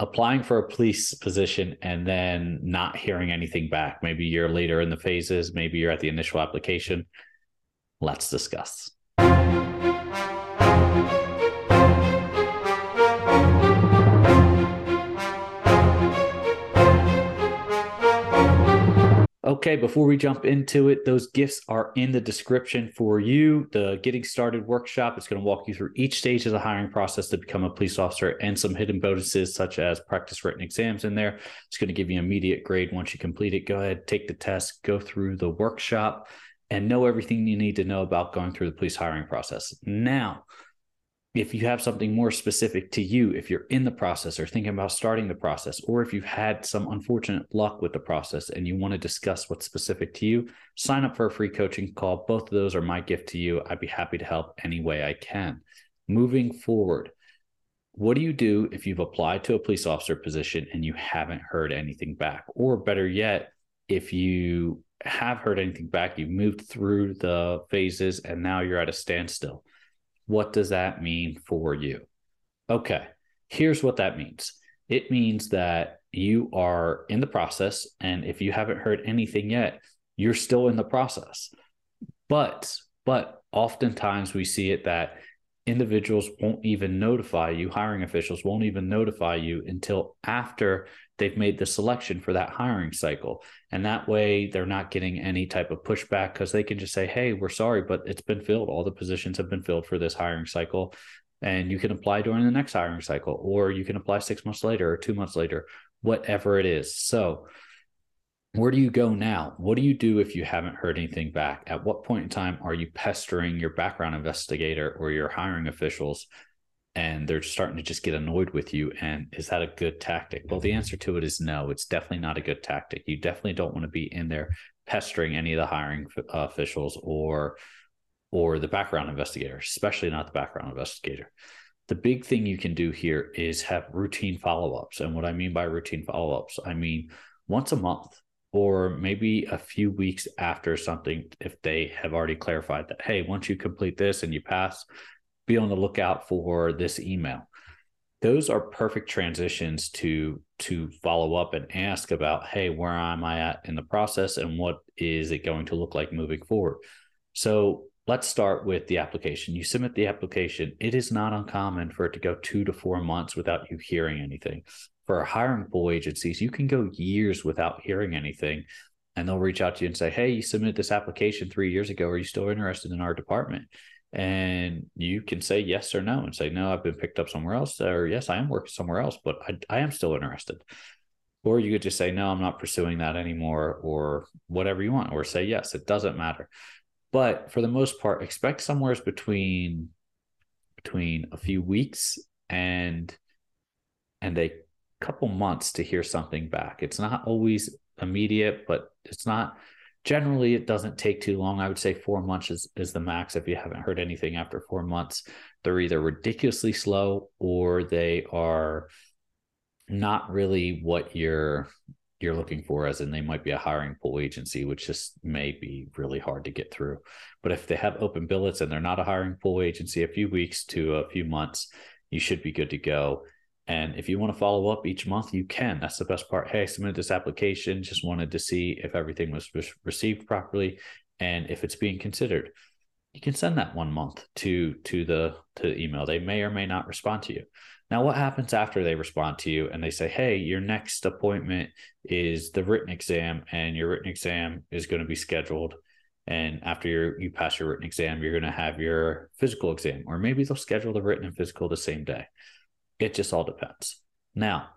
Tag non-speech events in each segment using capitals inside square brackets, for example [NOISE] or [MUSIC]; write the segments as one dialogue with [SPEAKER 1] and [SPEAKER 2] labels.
[SPEAKER 1] applying for a police position and then not hearing anything back. Maybe you're later in the phases, maybe you're at the initial application. Let's discuss. Okay, before we jump into it, those gifts are in the description for you. The Getting Started workshop is going to walk you through each stage of the hiring process to become a police officer and some hidden bonuses, such as practice written exams in there. It's going to give you immediate grade once you complete it. Go ahead, take the test, go through the workshop, and know everything you need to know about going through the police hiring process. Now, if you have something more specific to you, if you're in the process or thinking about starting the process, or if you've had some unfortunate luck with the process and you want to discuss what's specific to you, sign up for a free coaching call. Both of those are my gift to you. I'd be happy to help any way I can. Moving forward, what do you do if you've applied to a police officer position and you haven't heard anything back? Or better yet, if you have heard anything back, you've moved through the phases and now you're at a standstill what does that mean for you? Okay, here's what that means it means that you are in the process. And if you haven't heard anything yet, you're still in the process. But, but oftentimes we see it that individuals won't even notify you, hiring officials won't even notify you until after they've made the selection for that hiring cycle. And that way they're not getting any type of pushback because they can just say, hey, we're sorry, but it's been filled. All the positions have been filled for this hiring cycle. And you can apply during the next hiring cycle, or you can apply six months later or two months later, whatever it is. So, where do you go now? What do you do if you haven't heard anything back? At what point in time are you pestering your background investigator or your hiring officials and they're starting to just get annoyed with you. And is that a good tactic? Well, the answer to it is no. It's definitely not a good tactic. You definitely don't want to be in there pestering any of the hiring uh, officials or or the background investigator, especially not the background investigator. The big thing you can do here is have routine follow-ups. And what I mean by routine follow-ups, I mean once a month or maybe a few weeks after something if they have already clarified that hey, once you complete this and you pass, be on the lookout for this email. Those are perfect transitions to to follow up and ask about hey where am i at in the process and what is it going to look like moving forward? So let's start with the application. You submit the application. It is not uncommon for it to go two to four months without you hearing anything. For hiring pool agencies you can go years without hearing anything and they'll reach out to you and say hey you submitted this application three years ago. Are you still interested in our department and you can say yes or no and say no i've been picked up somewhere else or yes i am working somewhere else but i, I am still interested. Or you could just say no i'm not pursuing that anymore or whatever you want or say yes it doesn't matter. But for the most part expect somewhere between between a few weeks and and a couple months to hear something back. It's not always immediate but it's not generally it doesn't take too long. I would say four months is, is the max. If you haven't heard anything after four months they're either ridiculously slow or they are not really what you're you're looking for as in they might be a hiring pool agency which just may be really hard to get through. But if they have open billets and they're not a hiring pool agency a few weeks to a few months you should be good to go and if you want to follow up each month, you can. That's the best part. Hey, I submitted this application, just wanted to see if everything was received properly and if it's being considered. You can send that one month to to the to the email. They may or may not respond to you. Now, what happens after they respond to you and they say, "Hey, your next appointment is the written exam, and your written exam is going to be scheduled." And after you you pass your written exam, you're going to have your physical exam, or maybe they'll schedule the written and physical the same day. It just all depends. Now,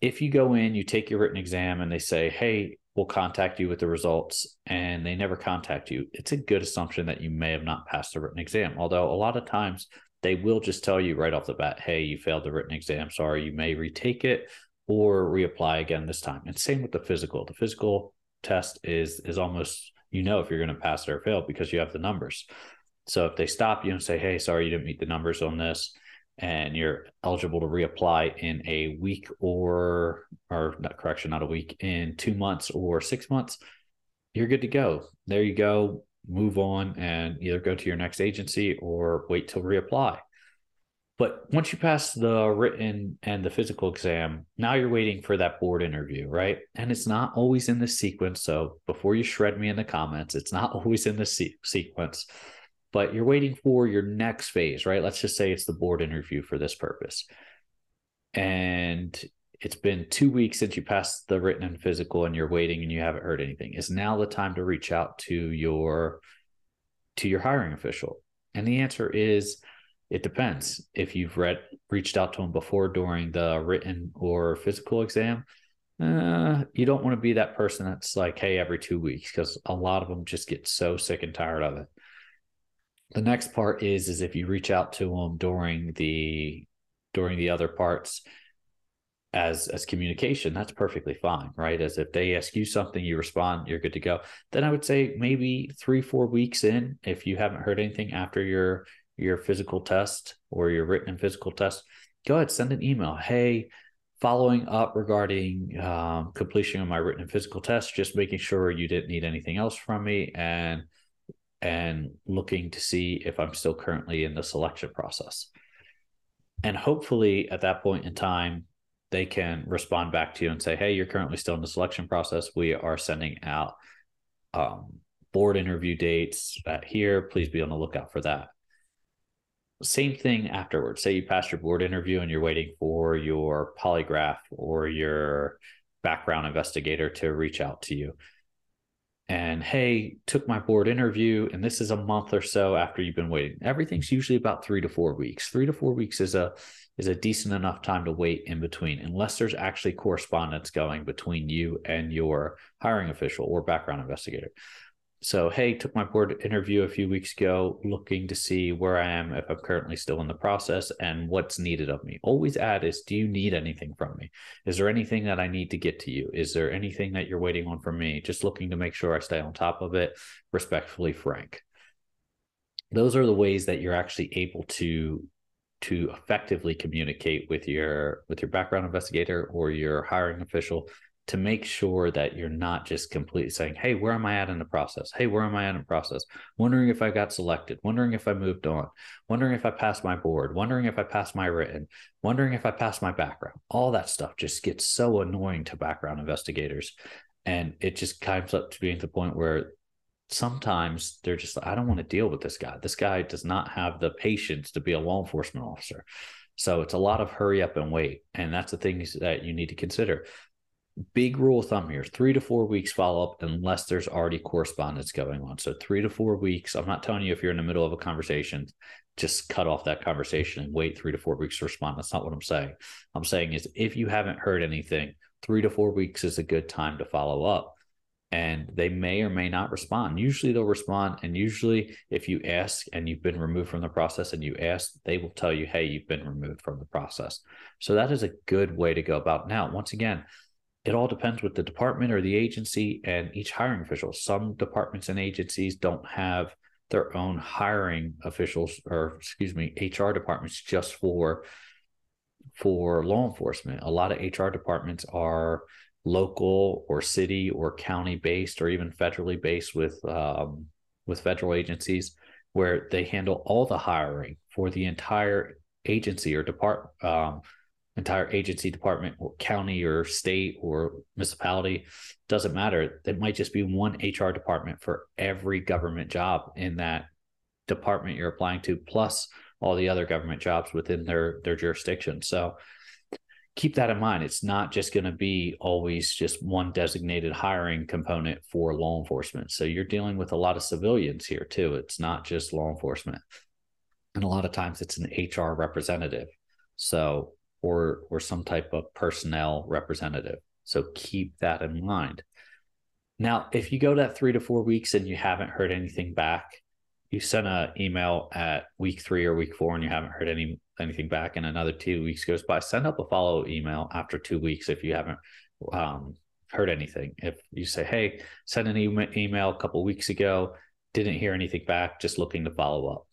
[SPEAKER 1] if you go in, you take your written exam, and they say, hey, we'll contact you with the results, and they never contact you, it's a good assumption that you may have not passed the written exam. Although a lot of times they will just tell you right off the bat, hey, you failed the written exam. Sorry, you may retake it or reapply again this time. And same with the physical. The physical test is is almost you know if you're going to pass it or fail because you have the numbers. So if they stop you and say, "Hey, sorry, you didn't meet the numbers on this," and you're eligible to reapply in a week or or not correction not a week in two months or six months you're good to go there you go move on and either go to your next agency or wait till reapply But once you pass the written and the physical exam, now you're waiting for that board interview, right? And it's not always in the sequence. So before you shred me in the comments, it's not [LAUGHS] always in the se- sequence, but you're waiting for your next phase, right? Let's just say it's the board interview for this purpose. And it's been two weeks since you passed the written and physical and you're waiting and you haven't heard anything. Is now the time to reach out to your to your hiring official? And the answer is it depends. If you've read reached out to them before during the written or physical exam, uh, you don't want to be that person that's like, hey, every two weeks, because a lot of them just get so sick and tired of it. The next part is is if you reach out to them during the during the other parts as as communication that's perfectly fine right as if they ask you something you respond you're good to go then i would say maybe three four weeks in if you haven't heard anything after your your physical test or your written and physical test, go ahead, send an email. Hey, following up regarding um, completion of my written and physical test, just making sure you didn't need anything else from me and and looking to see if I'm still currently in the selection process. And hopefully at that point in time, they can respond back to you and say, Hey, you're currently still in the selection process. We are sending out um, board interview dates at here. Please be on the lookout for that same thing afterwards. Say you passed your board interview and you're waiting for your polygraph or your background investigator to reach out to you. And hey, took my board interview, and this is a month or so after you've been waiting. Everything's usually about three to four weeks. Three to four weeks is a is a decent enough time to wait in between, unless there's actually correspondence going between you and your hiring official or background investigator so hey took my board interview a few weeks ago looking to see where i am if i'm currently still in the process and what's needed of me. Always add is do you need anything from me? Is there anything that i need to get to you? Is there anything that you're waiting on from me? Just looking to make sure i stay on top of it respectfully frank. Those are the ways that you're actually able to to effectively communicate with your with your background investigator or your hiring official to make sure that you're not just completely saying, Hey, where am I at in the process? Hey, where am I at in the process? Wondering if I got selected, wondering if I moved on, wondering if I passed my board, wondering if I passed my written, wondering if I passed my background. All that stuff just gets so annoying to background investigators. And it just comes up to being the point where sometimes they're just like, I don't want to deal with this guy. This guy does not have the patience to be a law enforcement officer. So it's a lot of hurry up and wait. And that's the things that you need to consider big rule of thumb here three to four weeks follow up unless there's already correspondence going on. So three to four weeks i'm not telling you if you're in the middle of a conversation just cut off that conversation and wait three to four weeks to respond. That's not what i'm saying. I'm saying is if you haven't heard anything three to four weeks is a good time to follow up and they may or may not respond. Usually they'll respond and usually if you ask and you've been removed from the process and you ask they will tell you hey you've been removed from the process. So that is a good way to go about. Now once again it all depends with the department or the agency and each hiring official. Some departments and agencies don't have their own hiring officials or excuse me, HR departments just for for law enforcement. A lot of HR departments are local or city or county based or even federally based with um, with federal agencies where they handle all the hiring for the entire agency or department um, entire agency, department, or county, or state, or municipality. Doesn't matter. It might just be one HR department for every government job in that department you're applying to, plus all the other government jobs within their their jurisdiction. So keep that in mind. It's not just going to be always just one designated hiring component for law enforcement. So you're dealing with a lot of civilians here too. It's not just law enforcement. And a lot of times it's an HR representative. So or or some type of personnel representative. So keep that in mind. Now, if you go that three to four weeks and you haven't heard anything back, you send an email at week three or week four and you haven't heard any anything back, and another two weeks goes by, send up a follow email after two weeks if you haven't um, heard anything. If you say, "Hey, send an email a couple weeks ago, didn't hear anything back, just looking to follow up."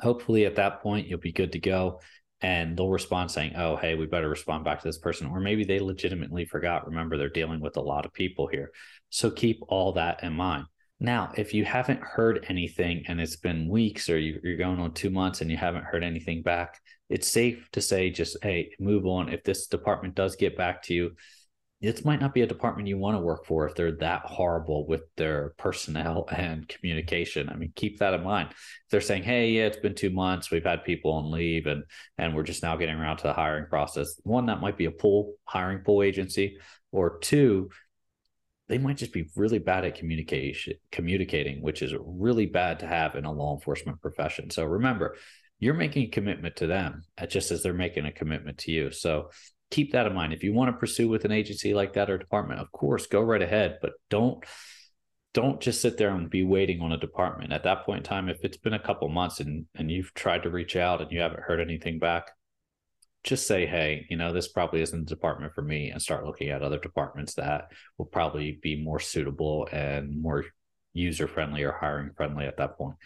[SPEAKER 1] Hopefully, at that point, you'll be good to go and they'll respond saying, "Oh, hey, we better respond back to this person," or maybe they legitimately forgot. Remember, they're dealing with a lot of people here, so keep all that in mind. Now, if you haven't heard anything and it's been weeks or you, are going on two months and you haven't heard anything back, it's safe to say just, hey, move on. If this department does get back to you, it might not be a department you want to work for if they're that horrible with their personnel [LAUGHS] and communication. I mean, keep that in mind. If they're saying, "Hey, yeah, it's been two months. We've had people on leave, and and we're just now getting around to the hiring process." One, that might be a pool hiring pool agency, or two, they might just be really bad at communication communicating, which is really bad to have in a law enforcement profession. So remember, you're making a commitment to them uh, just as they're making a commitment to you. So keep that in mind. If you want to pursue with an agency like that or department, of course, go right ahead, but don't don't just sit there and be waiting on a department. At that point in time, if it's been a couple months and and you've tried to reach out and you haven't heard anything back, just say, hey, you know, this probably isn't the department for me, and start looking at other departments that will probably be more suitable and more user friendly or hiring friendly at that point.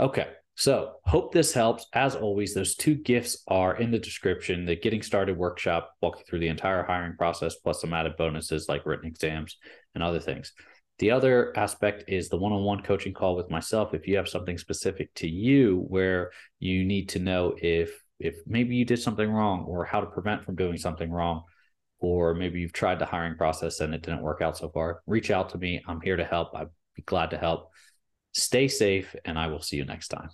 [SPEAKER 1] Okay. So, hope this helps. As always, those two gifts are in the description. The Getting Started workshop, walk you through the entire hiring process, plus some added bonuses like written exams and other things. The other aspect is the one on one coaching call with myself. If you have something specific to you where you need to know if if maybe you did something wrong or how to prevent from doing something wrong, or maybe you've tried the hiring process and it didn't work out so far, reach out to me. I'm here to help. I'd be glad to help. Stay safe, and I will see you next time.